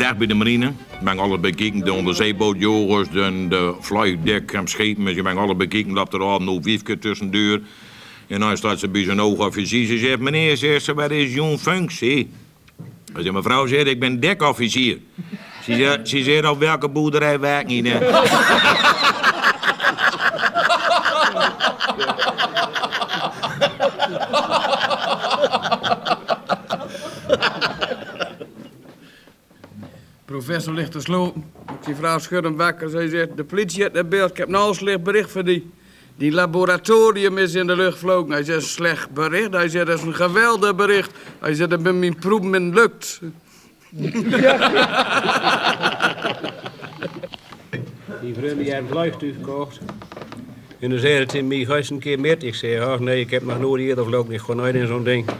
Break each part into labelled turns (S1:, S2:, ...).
S1: dag bij de marine. Ben alles bekeken, de onderzeebootjogers, de, de vliegdek en schepen. Je bent alles bekeken, dat er al nog wiefke tussendoor. En dan staat ze bij zijn oogofficier. Ze zegt, meneer, zegt ze, wat is jouw functie? Als je mevrouw zegt, ik ben dekofficier. Ze zegt, ze zegt op welke boerderij werk je? hè?"
S2: Professor ligt te slopen. Die vrouw schudt hem wakker. Zij zegt, de politie heeft het beeld. Ik heb nou een slecht bericht voor die. Die laboratorium is in de lucht gevlogen. Hij zegt, slecht bericht? Hij zegt, dat is een geweldig bericht. Hij zegt, dat mijn proef lukt.
S3: Die vriend die heeft vliegtuig gekocht. En dan zei het in mij, eens een keer met. Ik zei, oh nee, ik heb nog nooit eerder vlogen. Ik ga nooit in zo'n ding.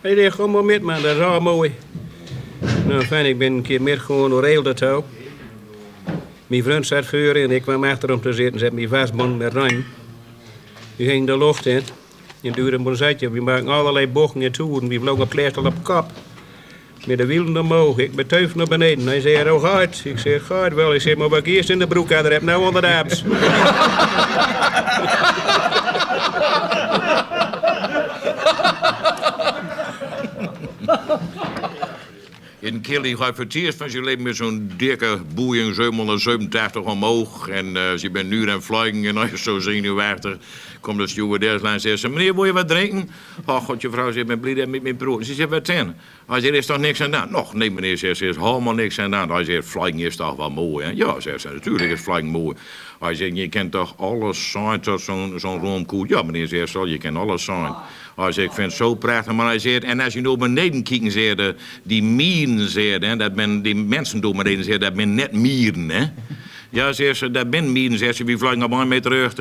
S3: Hij zei, kom maar met man, dat is al mooi. Nou fijn, ik ben een keer met gewoon door heel touw. Mijn vriend zat voor en ik kwam achter hem te zitten. Ze hebben me vastgebonden met ruim. Die ging de lucht in. En duurde een bonzetje. We maken allerlei bochten en toeren. We vlogen plastel op kop. Met de wielen omhoog. Ik ben teuf naar beneden. Hij zei, hoe gaat Ik zeg, gaat wel. Ik zeg, maar wat eerst in de broek had, heb nou onder de.
S1: In Kelly gaat voor het eerst van zijn leven met zo'n dikke boeing 787 omhoog. En eh, ze bent nu aan vliegen en als je zo zenuwachtig komt de stewardess en zegt ze... Meneer, wil je wat drinken? Oh, god, je vrouw zegt, ben blij met mijn broer. Ze zegt, wat dan? Hij zegt, er is toch niks aan gedaan? Nog, nee meneer, zegt ze, is helemaal niks aan gedaan. Hij zegt, vliegen is toch wel mooi, hè? Ja, zegt ze, natuurlijk is vliegen mooi. Hij zegt, je kent toch alles zijn tot zo'n roomkoe? Ja, meneer, zegt ze, je kent alles zijn. Hij zegt, ik vind het zo prachtig. Maar hij zegt, en als je naar beneden kijkt, zegt hij, die mieren, zegt hij, dat ben, die mensen door beneden, zegt dat ben net mieren, hè? Ja, zegt ze, dat ben mieren, zegt ze, wie vliegen op een meter terug.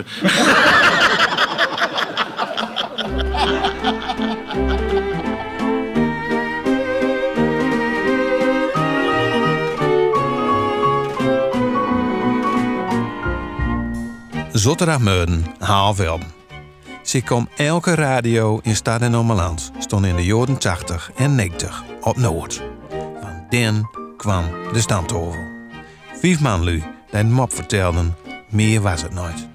S4: Zotterdag-Meuden, Haalvelden. Ze kwam elke radio in Stad en Ommeland stond in de jaren 80 en 90 op Noord. Den kwam de stamtafel. Vijf man lui die de mop vertelden, meer was het nooit.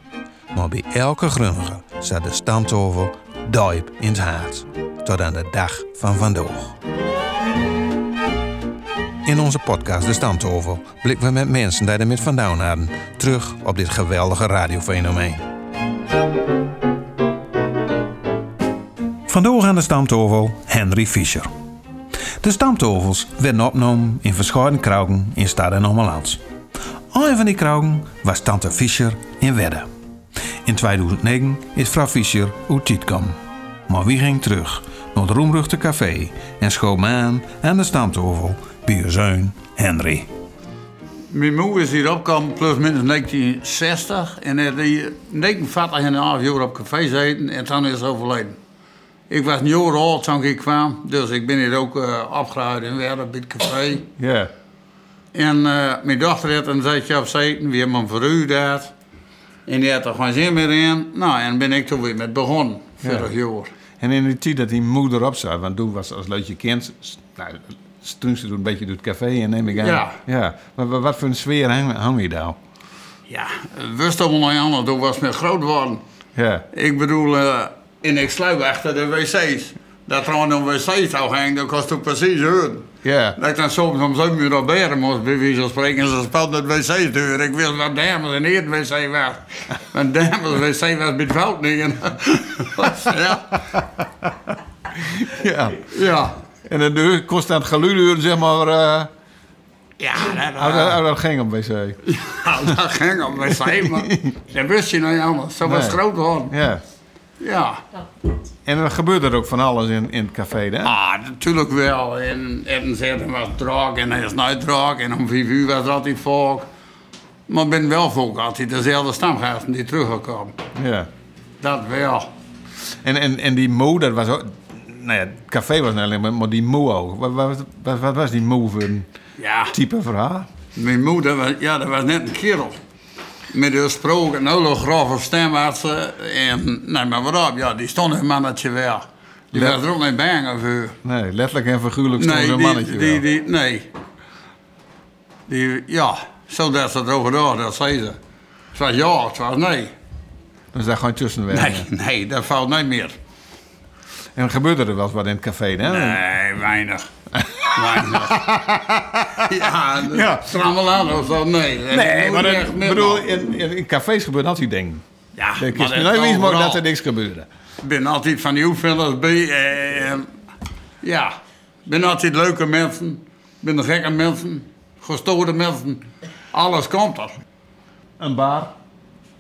S4: Maar bij elke grunnige zat de stamtafel diep in het hart. Tot aan de dag van vandaag. In onze podcast De Stamtafel blikken we met mensen die er met vandaan hadden terug op dit geweldige radiofenomeen. Vandaag aan de Stamtafel Henry Fischer. De Stamtafels werden opgenomen in verschillende kruiken in Stad en Ommelands. Een van die kruiken was Tante Fischer in Wedde. In 2009 is vrouw Fischer uit. Maar wie ging terug naar het roemruchte café en schoof aan aan de stamtafel bij zoon Henry.
S5: Mijn moeder is hier opgekomen plus minus 1960 en heeft die 49 en een half jaar op café gezeten en toen is overleden. Ik was een jaar oud toen ik kwam, dus ik ben hier ook uh, opgehouden in Werden bij het café.
S4: Ja.
S5: En eh, mijn dochter had een zetje op zitten, wie hebben hem verhuurd. En die had er gewoon zin meer in. Nou, en ben ik toen weer met begonnen, vorig jaar.
S4: En in die tijd dat die moeder op zat, want toen was als leutje kind, nou, toen ze toen een beetje door het café en neem ik aan.
S5: Ja.
S4: ja. Maar wa- wat voor een sfeer hang, hang je daar?
S5: Ja, wist allemaal nog anders, toen was het met groot worden.
S4: Ja.
S5: Ik bedoel, eh en ik sluip achter de wc's. Dat er aan een wc zou hangen, dat kost ook precies horen.
S4: Ja.
S5: Dat ik dan soms om zo'n uur op beren moest, bij wijze van spreken. Ze speelden het wc-deur. Ik wist wat dames en heren wc was. Want dames wc was met fout niet. En- ja,
S4: ja.
S5: ja.
S4: En de constant geluiden, zeg maar. eh
S5: Ja, dat,
S4: dat, oh, dat ging op wc.
S5: ja, dat ging op wc, maar dat wist je nou niet anders. Zo was het groot geworden.
S4: Ja.
S5: Ja.
S4: En dan gebeurt er ook van alles in, in het café, hè?
S5: Ah, natuurlijk wel. En zeiden was druk en hij is nooit druk. En om vijf uur was er altijd volk. Maar ik ben wel volk altijd dezelfde stamgasten die teruggekomen.
S4: Ja.
S5: Dat wel.
S4: En, en, en die moe, dat was ook... Nou ja, het café was niet alleen maar, maar die moe ook. Wat, wat, wat, wat was die moe voor een
S5: Ja,
S4: type verhaal?
S5: mijn moeder was, ja, dat was net een kerel. Met de gesproken, een hele grove stemartsen. En, nee, maar waarop, ja, die stond een mannetje wel. Die
S4: Ja.
S5: was er ook niet bang voor.
S4: Nee, letterlijk en figuurlijk stond
S5: Nee, die,
S4: mannetje
S5: die,
S4: wel.
S5: die, nee. Die, ja, zodat ze erover door, dat zei ze. Het was ja, het was nee.
S4: Dus daar gewoon tussenweg.
S5: Nee, nee, dat valt niet meer.
S4: En gebeurde er wel wat in het café, hè?
S5: Nee, weinig. ja,
S4: Ja.
S5: Strammelaan of zo, nee.
S4: Nee, maar
S5: nooit
S4: ik bedoel, in, in, in cafés gebeurt altijd dingen.
S5: Ja, dat is
S4: maar
S5: overal.
S4: dat er niks gebeurde.
S5: Ik ben altijd van die hoeveelheid bij. eh, ja, ik ben altijd leuke mensen. Ik ben gekke mensen. Gestoorde mensen. Alles komt er.
S4: Een bar,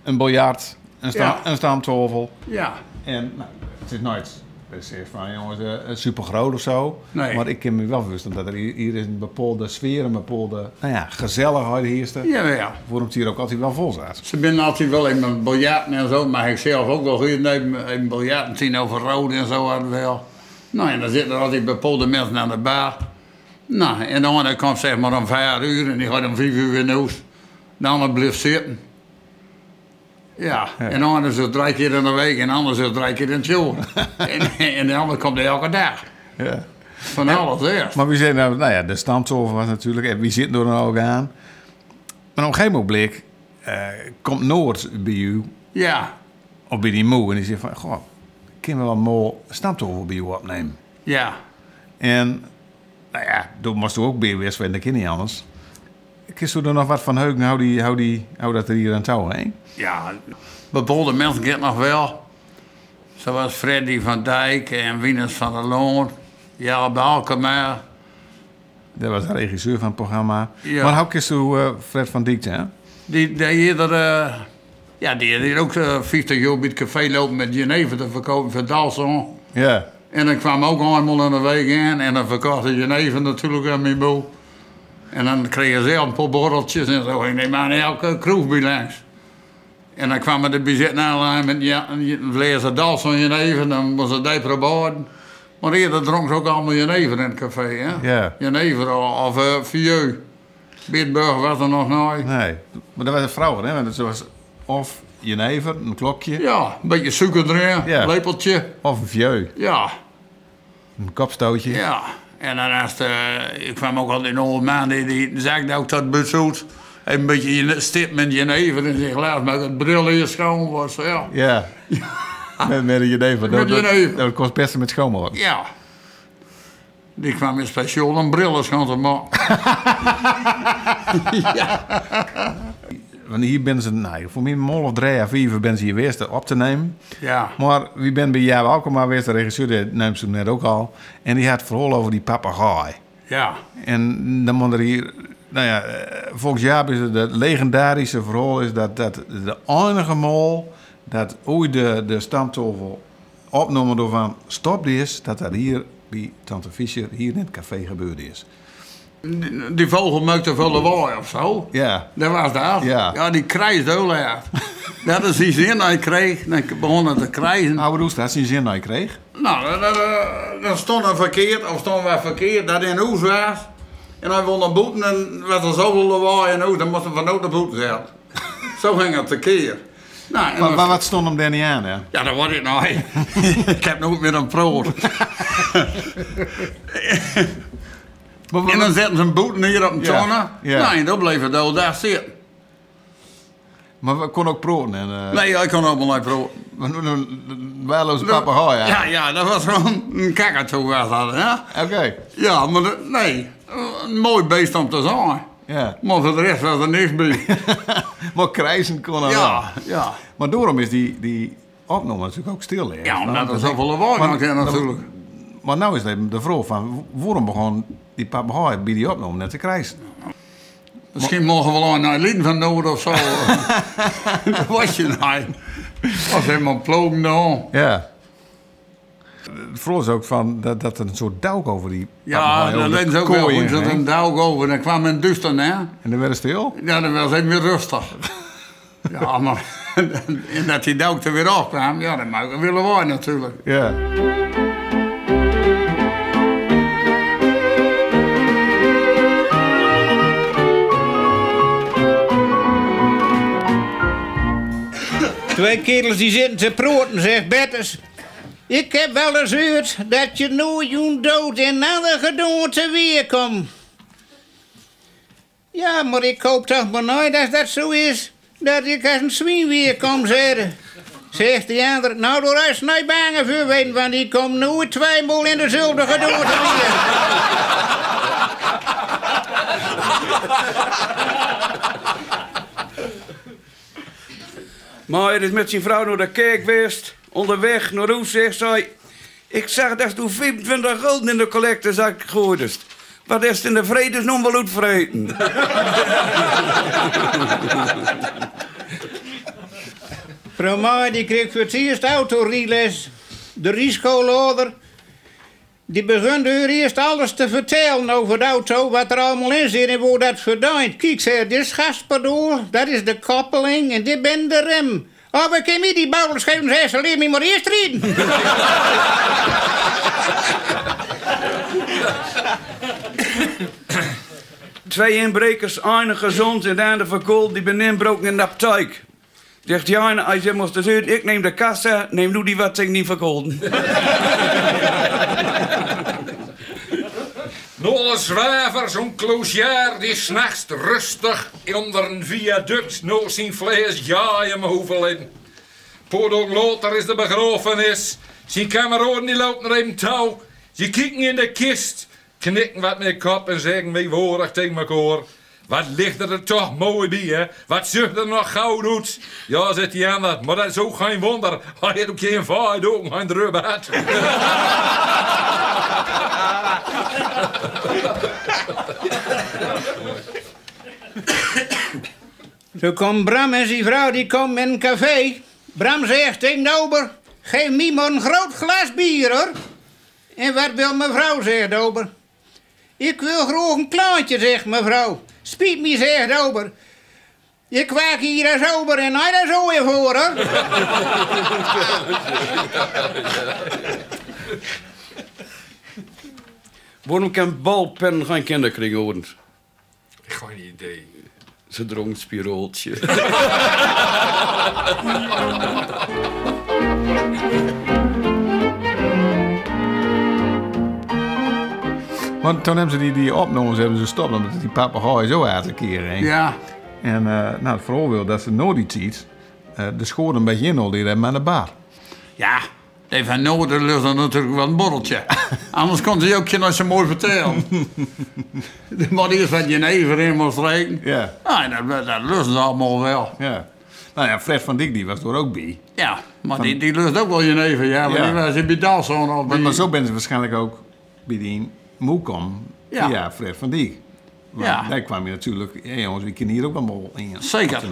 S4: een biljart, een, sta
S5: Ja.
S4: een staamtafel.
S5: Ja.
S4: En nou, het is nooit het is van jongens, eh, super groot of zo.
S5: Nee.
S4: Maar ik kan me wel bewust dat er hier, hier is een bepaalde sfeer, een bepaalde nou ja, gezelligheid heerste.
S5: Ja, ja.
S4: Waarom het hier ook altijd wel vol zat.
S5: Ze zijn altijd wel in mijn biljarten en zo, maar ik zelf ook wel goed in mijn biljarten zien over rood en zo hadden we wel. Nou, en dan zitten er altijd bepaalde mensen aan de bar. Nou, en de ene komt zeg maar om vijf uur en die gaat om vijf uur weer naar huis. De ander blijft zitten. Ja, en de ander zo drie keer in de week en de ander zo drie keer in het jaar. en, en de ander komt elke dag.
S4: Ja.
S5: Van alles eerst.
S4: Maar wie zit nou, nou ja, de stamtafel was natuurlijk, en wie zit door een ook aan. Maar op een gegeven moment eh, komt Noord bij u,
S5: Ja,
S4: of bij die moe, en die zegt van, goh, kunnen we wel mooi stamtafel bij u opnemen?
S5: ja.
S4: En, nou ja, toen moest u ook bij wees, want dat kan niet anders. Kist u er nog wat van heugen, hou, die, hou, die, hou dat er hier aan touw heen?
S5: Ja, bepaalde mensen kennen nog wel. Zoals Freddy van Dijk en Wieners van der Loon. Ja, Balkema.
S4: Dat was de regisseur van het programma.
S5: Ja.
S4: Maar hoe kist u eh, Fred van Dijk, hè?
S5: Die deed er, eh, ja, die hier ook eh 50 jaar bij het café lopen met Geneve te verkopen voor Dalson.
S4: Ja.
S5: En dan kwam ook eenmaal in de week in en dan verkocht Geneve natuurlijk aan mijn boel. En dan kreeg je zelf een paar borreltjes en zo. Ik neem aan elke kroeg bij langs. En dan kwamen de bezitten aan met ja, een vlees Dalson Geneve, dan moest ze die proberen. Maar eerder dronk ze ook allemaal Jenever in het café, hè?
S4: Ja.
S5: Jenever of uh, Vieux. Bitburg was er nog nooit.
S4: Nee, maar dat was een vrouw, hè? Want het was of jenever, een klokje,
S5: Ja, een beetje suiker erin,
S4: Ja.
S5: lepeltje.
S4: of een vieux,
S5: Ja,
S4: een kopstootje.
S5: ja. En daarnaast, eh ik kwam ook al in een oude man die, die zei dat ook dat bezoekt. Een beetje je stip met Jenever en zich laat maar het bril hier schoon was. Ja.
S4: Ja. Met, met een jenever. Dat,
S5: Met
S4: dat,
S5: jenever.
S4: dat kost best met schoonmaken.
S5: ja. Die kwam in speciaal een bril schoon te maken.
S4: Want hier ben ze, nou, voor mij mol of drie à vier ben ze hier weer op te nemen.
S5: Ja.
S4: Maar wie ben bij jou ook maar weer de regisseur, die neemt ze net ook al. En die had vooral over die papegaai.
S5: Ja.
S4: En dan moet er hier, nou ja, eh, volgens Jaap is het het legendarische verhaal is dat, dat de enige mol dat ooit de, de stamtafel opnomen door van stop is, dat dat hier bij Tante Fischer hier in het café gebeurd is.
S5: Die, die vogel maakte veel lawaai of zo.
S4: Ja,
S5: Dat was dat.
S4: Ja.
S5: die krijst heel erg. dat is die zin hij kreeg. Dan begon het te krijgen.
S4: oude roest, dat zijn zin dat je kreeg.
S5: Nou, dan stond er verkeerd, of stond wij verkeerd, dat in huis was. En hij wilde boeten en werd er zoveel lawaai in huis, dan moest hij van nood de boete zetten. Zo ging het tekeer. Nou,
S4: Maar, wat stond hem daar niet aan, hè?
S5: ja, dat word ik nou. ik heb nooit meer een proot.
S4: Maar,
S5: En dan zetten ze een boete hier op een
S4: Ja,
S5: tonne.
S4: ja.
S5: En dan bleef het al daar zitten.
S4: maar we konden ook proten. En, eh
S5: Nee, ik kon ook wel niet proot.
S4: we doen een waardeloze papegaai, ja.
S5: Ja, ja, dat was gewoon een kakatoe was dat, hè?
S4: Oké,
S5: Ja, maar de- nee, een mooi beest om te zijn.
S4: ja.
S5: Maar voor de rest was er niks bij.
S4: maar krijzen kon wel.
S5: ja, ja.
S4: Maar daarom is die, die opname natuurlijk ook stil. hè?
S5: Ja, omdat er
S4: Dat-
S5: zoveel lawaai maakt, natuurlijk.
S4: Maar nou is de, de vraag van, waarom begon die papegaai bij die opname net te krijgen?
S5: Misschien mogen we wel een Eileen van Noord of zo. dat was je nou. Was helemaal plogen dan.
S4: Ja. Het vroeg is ook van dat, dat er een soort duik over die
S5: Ja, dat ze ook wel goed. Dat een dauw over. Dan kwam een duister, hè?
S4: En dan werd het stil.
S5: Ja, dan was hij weer rustig. ja, maar... en dat die dauw er weer afkwam, ja, dat willen wij natuurlijk.
S4: Ja.
S6: Twee kerels die zitten te proten, zegt Bertus. Ik heb wel eens gehoord dat je nooit je dood in andere gedoente weer komt. Ja, maar ik hoop toch maar nooit als dat zo is, dat ik als een zwien weer kom. Zegt de ander, nou door is niet bang voor weten, want die komt nooit tweemaal in dezelfde gedoe weer.
S2: Maar hij is met zijn vrouw naar de kerk geweest. Onderweg naar huis zegt zij... Ik zag dat toen 25 gulden in de collectezak gegooid is. Wat is het in de vredesnaam wel uitvreten?
S6: Vrouw die kreeg voor het eerst autories. De risicolooder. Die begon haar eerst alles te vertellen over de auto, wat er allemaal in zit en hoe dat verdwijnt. Kijk, zei, dit is gaspedoel, dat is de koppeling en dit ben de rem. Oh, we kunnen niet die bouwers geven, zei ze, maar eerst rijden.
S2: Twee inbrekers, een gezond en de andere verkoeld, die ben inbroken in de apteek. Zegt ene, hij zegt, moest uit, ik neem de kassa, neem nu die wat zich niet verkoolden.
S7: Nolle zwaver, zo'n clochier, die s'nachts rustig onder een viaduct nog zijn vlees jaaien hoeveel in. Poort later is de begrafenis. Zijn kameraden die lopen er in touw. Ze kijken in de kist, knikken wat met kop en zeggen meeworig tegen elkaar. Wat ligt er toch mooi bij, hè? Wat zucht er nog gauw doet? Ja, zegt die ander, maar dat is ook geen wonder. Hij heeft ook geen vaart, ook geen drubbad.
S6: Zo komt Bram en zijn vrouw, die komen in een café. Bram zegt tegen de ober, geef me een groot glas bier, hoor. En wat wil mevrouw, zegt de ober. Ik wil graag een kleintje, zegt mevrouw. Spiet me, zegt de ober. Je hier als ober en hij daar zo weer voor, hoor.
S2: Waarom kan balpen geen kinderen krijgen worden?
S7: Geen idee.
S2: Ze dronk spirooltje.
S4: Want toen hebben ze die, die opnames hebben ze gestopt, omdat die papegaai zo uit een keer heen.
S5: Ja,
S4: En uh, nou, het vooral wil dat ze nooit die tijd uh, de school een beetje inholden die hebben aan de bar.
S5: Die van Noorden lust dan natuurlijk wel een borreltje. Anders kon ze ook je nog zo mooi vertellen. de man eerst wat jenever in moest rekenen.
S4: Ja,
S5: Nou, dat, dat lusten ze allemaal wel.
S4: ja. Nou ja, Fred van Dijk die was er ook bij.
S5: Ja, maar die, die lust ook wel jenever. Ja, maar
S4: Ja.
S5: die was in Bidalson of
S4: Maar,
S5: bij...
S4: maar zo ben ze waarschijnlijk ook bij die Moekom
S5: Ja.
S4: via Fred van Dijk. Want
S5: Ja.
S4: daar kwam je natuurlijk, ja jongens, we kunnen hier ook allemaal in
S5: Zeker.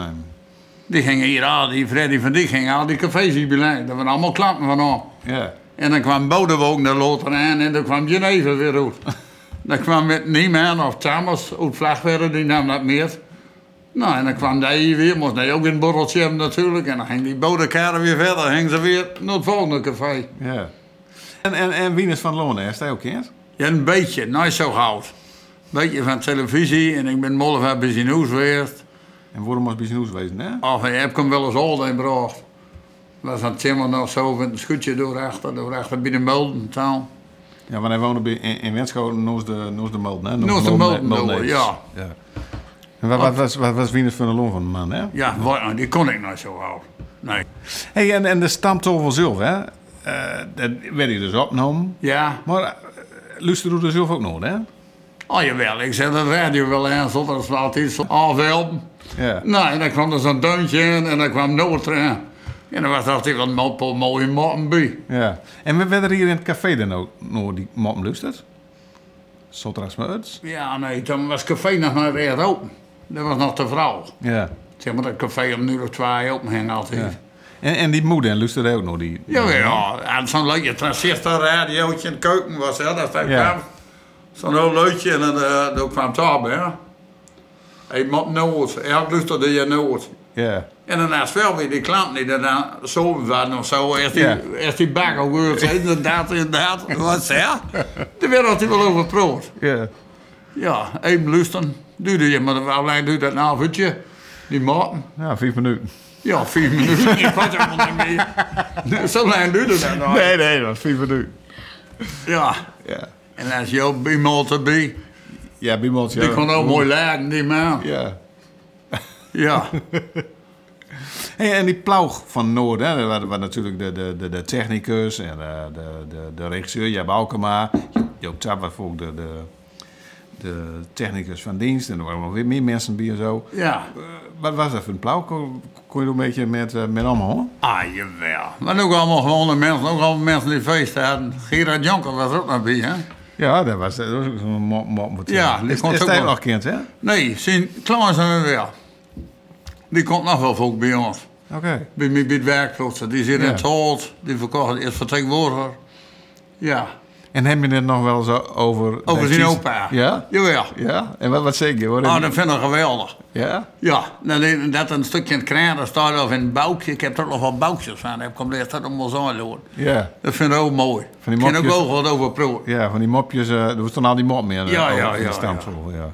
S5: Die gingen hier al, die Freddy van Dijk ging al die cafés bij Dat waren allemaal klanten van.
S4: Ja.
S5: En dan kwam Bodewoog naar Lothar aan en dan kwam Geneve weer uit. dan kwam met Nieman of Thomas uit Vlagwerden, die nam dat meer. Nou, en dan kwam hij hier weer, moest hij ook een borreltje hebben natuurlijk. En dan ging die bodekaren weer verder, ging ze weer naar het volgende café.
S4: ja. En, en, en Wieners van Lonen, is dat ook kind?
S5: Ja, een beetje, nooit zo goud. Beetje van televisie en ik ben molle van bij nieuws geweest.
S4: En waarom was zijn hoes geweest, hè?
S5: Of ik heb hem wel eens al in gebracht. Was aan het timmer nog zo met een schuutje doorachter, doorachter bij de Mulden. taal.
S4: Ja, want hij woonde bij, in, in Wenschoten, noos de, noos de Molden, hè?
S5: Noos de Molden, door, ja.
S4: ja. En wat, wat, was, wat was Wieners van de Loon van de man, hè?
S5: Ja, wa- die kon ik nooit zo houden. Nee.
S4: Hey, en, en de stamtafel zelf, hè? Eh, dat werd hij dus opgenomen.
S5: Ja,
S4: Maar uh, luisterde er zelf ook nog, hè?
S5: oh jawel, ik zet de radio wel aan, zodat het wel altijd zo afhelpen.
S4: Ja.
S5: Nou, en dan kwam er zo'n deuntje in en dan kwam Noord erin. En dan was er altijd wat mo- mooie moppen bij.
S4: ja. En we werden hier in het café dan ook nog die moppen lusterd? Sotra's met
S5: Ja, nee, toen was het café nog maar weer open. Dat was nog de vrouw.
S4: Ja.
S5: Zeg maar, dat café om nu of twee open ging altijd.
S4: ja. En, en die moeder lusterde ook nog die...
S5: Ja, ja. En zo'n leukje transistorradiootje in de keuken was, hè. Dat
S4: Ja.
S5: Zo'n heel leukje en dan, uh, dan kwam het op, hè. Hij moet nooit. Hij luisterde je nooit.
S4: Ja.
S5: En daarnaast wel weer die klanten die er dan zo waren of zo. Eerst die,
S4: Ja.
S5: die bak gehoord. Inderdaad, inderdaad. Wat zeg? Daar werd altijd wel over.
S4: Ja.
S5: Ja, even luisteren. Duurde je, maar lang duurt dat nou, weet je? Die maten.
S4: Ja, vijf minuten.
S5: Ja, vier minuten. Ik was helemaal niet meer. Zo lang duurde dat nou.
S4: nee, dat was vijf minuten.
S5: Ja.
S4: Ja.
S5: En als je ook bij iemand erbij. Ja.
S2: Oh,
S5: Die kon ook mooi lagen, die man.
S4: Ja.
S5: Ja.
S4: Hey, en die ploeg van Noord, hè, waar, waar natuurlijk de, de, de, de technicus en eh, de, de, de regisseur, Jab Alkema, Joop Tap was ook de, de, de technicus van dienst en er waren nog weer meer mensen bij en zo.
S5: Ja.
S4: Eh, wat was dat voor een ploeg? Kon, kon je er een beetje met, eh, met allemaal?
S5: Ah, jawel. Maar ook allemaal gewone mensen, ook allemaal mensen die feest hadden. Gerard Jonker was ook nog bij, hè?
S4: Ja, dat was, dat was ook zo'n mop. mop
S5: Ja, die
S4: is,
S5: komt
S4: is
S5: ook
S4: hij
S5: wel.
S4: nog kind, hè?
S5: Nee, zijn klaar zijn we wel. Die komt nog wel volk bij ons.
S4: Oké.
S5: Bij mij bij het. Die zit in het hout, die verkocht is vertegenwoordiger. Ja.
S4: En heb je het nog wel zo over...
S5: Over
S4: dat
S5: zijn
S4: kies-
S5: opa.
S4: Ja?
S5: Jawel.
S4: Ja? En wat, wat zeg je hoor?
S5: Ah, dat vind ik geweldig.
S4: Ja?
S5: Ja, nou, nee, dat een stukje in het kraan, dat staat of in een boukje. Ik heb er nog wat boukjes van. Ik kom eerst dat allemaal zo aan
S4: Ja.
S5: Dat vind ik ook mooi.
S4: Van die
S5: ik kan ook wel wat over proeven.
S4: Ja, van die mopjes, eh er was dan al die mop meer. eh,
S5: Ja, ja,
S4: de
S5: ja,
S4: stamtafel, ja.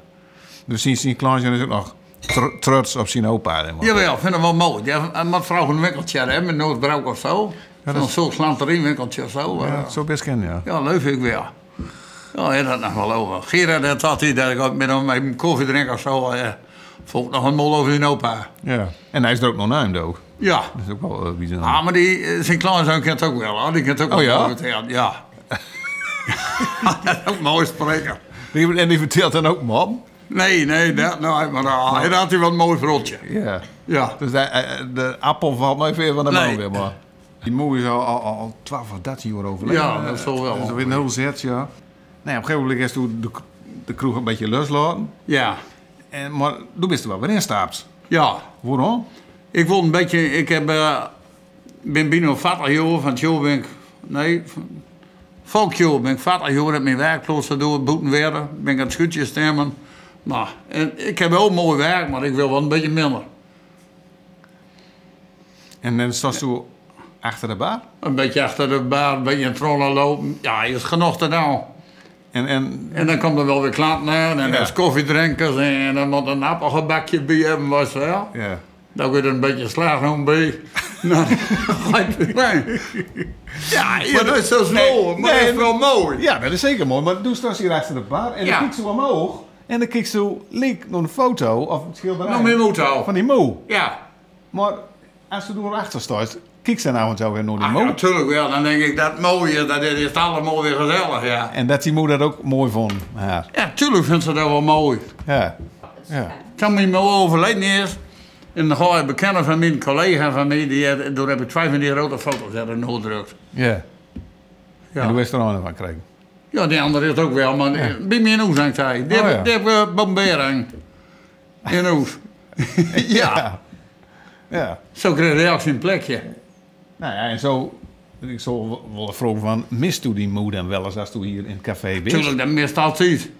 S4: Dus zien Klaasje is ook nog tr- trots op zijn opa.
S5: Jawel, vind ik wel mooi. Ja, wat vrouw een winkeltje hebben, met Noordbroek of zo.
S4: Dat
S5: Zo'n
S4: is-
S5: soort slanteriewinkeltje of zo.
S4: Ja,
S5: Ja,
S4: dat zou best kennen, ja.
S5: ja leuk vind ik wel. Ja, hij dat nog wel over. Gerard dat had hij dat ik met hem een koffie drink of zo. Eh, vond ik nog een mol over zijn opa.
S4: ja. En hij is er ook nog naamd ook.
S5: Ja.
S4: Dat is ook wel uh, bijzonder.
S5: Ah, maar die, eh, zijn kleinzoon kent ook wel. Hoor. Die kent ook
S4: Oh,
S5: wel
S4: ja?
S5: Ja. dat is ook mooi spreken.
S4: En die vertelt dan ook mop.
S5: Nee, nee, dat nooit. Maar uh, hij had hij wel een mooi vrootje.
S4: Ja.
S5: Ja.
S4: Dus de, eh, de appel valt nooit weer van de
S5: Nee.
S4: boom weer, maar... Die moe is al, al, al 12 of 13 jaar overleden.
S5: Ja, dat zal wel.
S4: Dat is een heel zet, ja. Nee, op een gegeven moment is toen de, de kroeg een beetje loslaten.
S5: Ja.
S4: En, maar toen bist er wel weer instapt.
S5: Ja.
S4: Waarom?
S5: Ik vond een beetje, ik heb, eh, ben binnen 40 jaar van het ben ik, nee, volkjaar ben ik 40 jaar met mijn werkplaats door boeten werden. Ben ik aan het schutje stemmen. Nou, en ik heb wel mooi werk, maar ik wil wel een beetje minder.
S4: En dan stond ze achter de bar.
S5: Een beetje achter de bar, een beetje in het rollen lopen. Ja, is genoeg te doen.
S4: En, en
S5: En dan komt er wel weer klanten aan en
S4: Ja.
S5: er is koffiedrinkers en dan moet een appelgebakje bij hebben, was wel.
S4: ja.
S5: Dan wordt er een beetje slagroom bij. nou, heen. Ja, ja, dat is zo snel, maar dat is wel mooi.
S4: Ja, dat is zeker mooi. Maar stond ze hier achter de bar en
S5: Ja.
S4: dan kijkt ze omhoog. En dan kijkt ze leek naar een foto of het schilderij.
S5: Nog meer.
S4: Van die moe.
S5: Ja.
S4: Maar als ze er achter staat, kijkt ze nou zo weer naar die
S5: Ah,
S4: moe.
S5: ja, natuurlijk wel. Dan denk ik dat mooie, dat is allemaal weer gezellig, ja.
S4: En dat die moe dat ook mooi vond. Haar.
S5: Ja, tuurlijk vindt ze dat wel mooi.
S4: Ja. Ja.
S5: Toen mijn moe overleden is, en dan ga ik bekennen van mijn collega van mij, die, daar heb ik twee van die rode foto's hebben noordrukt.
S4: Ja.
S5: Ja.
S4: En hoe is er nou van krijgen?
S5: Ja, die andere is het ook wel, maar bij mij in Oes hangt hij. Die
S4: Oh,
S5: hebben
S4: ja.
S5: die hebben bombering. In Oes. ja.
S4: Ja.
S5: Zo kreeg hij ook zijn plekje.
S4: Nou ja, en zo... Ik zou wel vroeg van, mist u die moe dan wel eens als u hier in het café bent?
S5: Tuurlijk, dat mist altijd.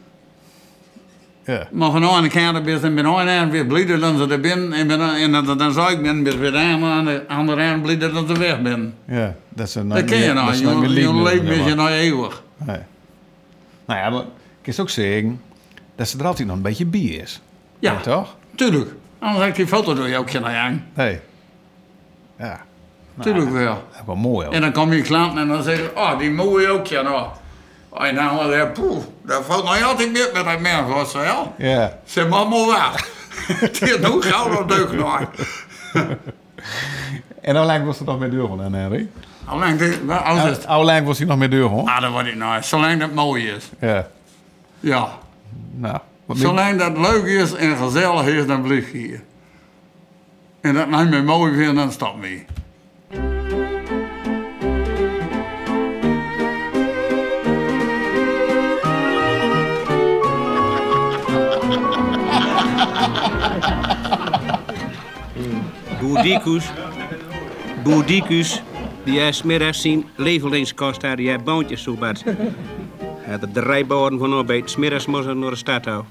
S4: Ja.
S5: Maar van de ene kant ben je aan en weer blieder dan ze er binnen. En, ben, en dan, dan zou ik ben, ben weer aan de andere kant blieder dan ze weg ben.
S4: Ja. Dat, ze
S5: Dat ken je nou. Je, je
S4: zeg
S5: met je nou eeuwig.
S4: Nee. Nou ja, maar ik kan ook zeggen dat ze er altijd nog een beetje bij is.
S5: Ja.
S4: toch?
S5: Tuurlijk. Anders heb ik die foto door je ook naar aan.
S4: Nee. Ja.
S5: Tuurlijk wel.
S4: Dat wel mooi hoor.
S5: En dan kom je klant en dan zeg je, oh, die mooie ook ja nou. En dan was hij, poeh, dat valt nou altijd meer met dat mens, was wel.
S4: Ja.
S5: Zeg maar maar waar. Het is nog gauw op deuk nog.
S4: En hoe lang was het nog met deur aan, Henry?
S5: Hoe lang het?
S4: was hij nog met deur hoor?
S5: Ah, dat wordt niet nou. Zolang dat mooi is.
S4: Ja.
S5: Ja.
S4: Nou.
S5: Zolang dat leuk is en gezellig is, dan blijf je hier. En dat nou me mooi vindt, dan stop mee.
S3: Boerdicus. Boerdicus. Die heeft smiddags zijn levelingskost. Die heeft boontjes zo bad. Hij had de drijfborden van arbeid. Smiddags moest hij naar de stad toe.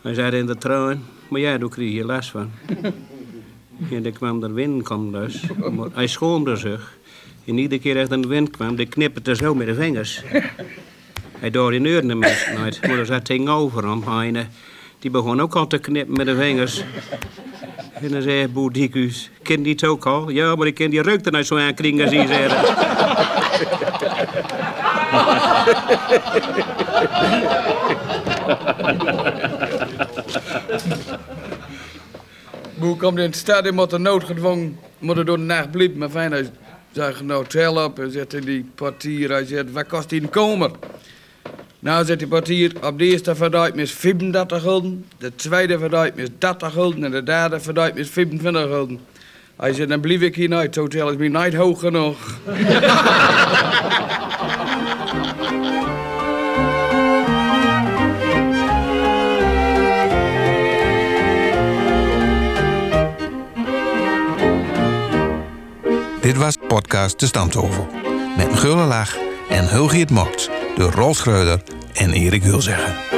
S3: Hij zei in de trein. Maar ja, daar kreeg je last van. En dan kwam er wind kwam dus. Hij schoonde zich. En iedere keer als een wind kwam, die knipperde zo met de vingers. Hij door in de mensen. Maar er zat tegenover hem. Eh, die begon ook al te knippen met de vingers. En dan zei Boerdicus, ken die het ook al? Ja, maar ik ken die reuk er nou zo aan kringen, hij zei.
S2: Hoe komt in het stad in moet er noodgedwongen, er door de nacht blijven. Maar fijn, hij zegt nou tel op en zet in die portier, hij zegt, wat kost die een komer? Nou zet die portier op de eerste verduid met 35 gulden, de tweede verduid met 30 gulden en de derde verduid met 25 gulden. Hij zegt, dan blijf ik hier nooit, hotel is mij nooit hoog genoeg.
S4: Dit was podcast De Stamtovel. Met gulle en Hulgiet Mokt door Rolf Schreuder en Erik Hulzeggen.